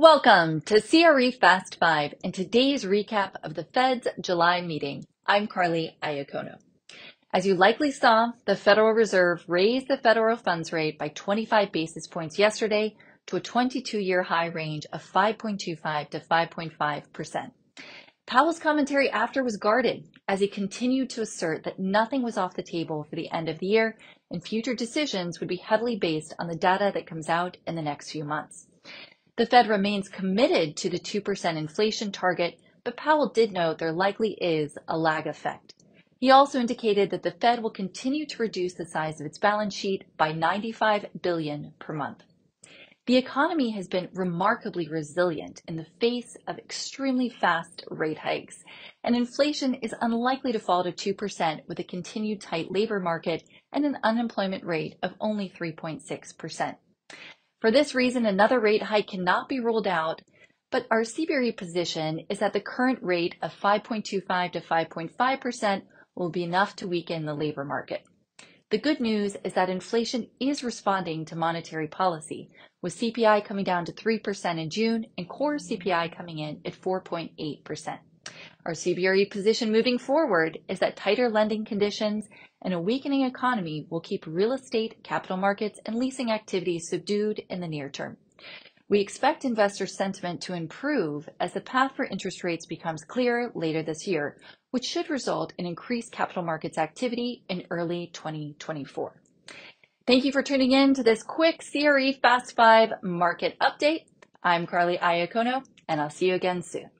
Welcome to CRE Fast 5 and today's recap of the Fed's July meeting. I'm Karly Iacono. As you likely saw, the Federal Reserve raised the federal funds rate by 25 basis points yesterday to a 22 year high range of 5.25 to 5.5%. Powell's commentary after was guarded as he continued to assert that nothing was off the table for the end of the year and future decisions would be heavily based on the data that comes out in the next few months. The Fed remains committed to the 2% inflation target, but Powell did note there likely is a lag effect. He also indicated that the Fed will continue to reduce the size of its balance sheet by 95 billion per month. The economy has been remarkably resilient in the face of extremely fast rate hikes, and inflation is unlikely to fall to 2% with a continued tight labor market and an unemployment rate of only 3.6%. For this reason, another rate hike cannot be ruled out, but our CBRE position is that the current rate of 5.25 to 5.5% will be enough to weaken the labor market. The good news is that inflation is responding to monetary policy, with CPI coming down to 3% in June and core CPI coming in at 4.8%. Our CBRE position moving forward is that tighter lending conditions and a weakening economy will keep real estate, capital markets, and leasing activity subdued in the near term. We expect investor sentiment to improve as the path for interest rates becomes clearer later this year, which should result in increased capital markets activity in early 2024. Thank you for tuning in to this quick CRE Fast 5 market update. I'm Karly Iacono, and I'll see you again soon.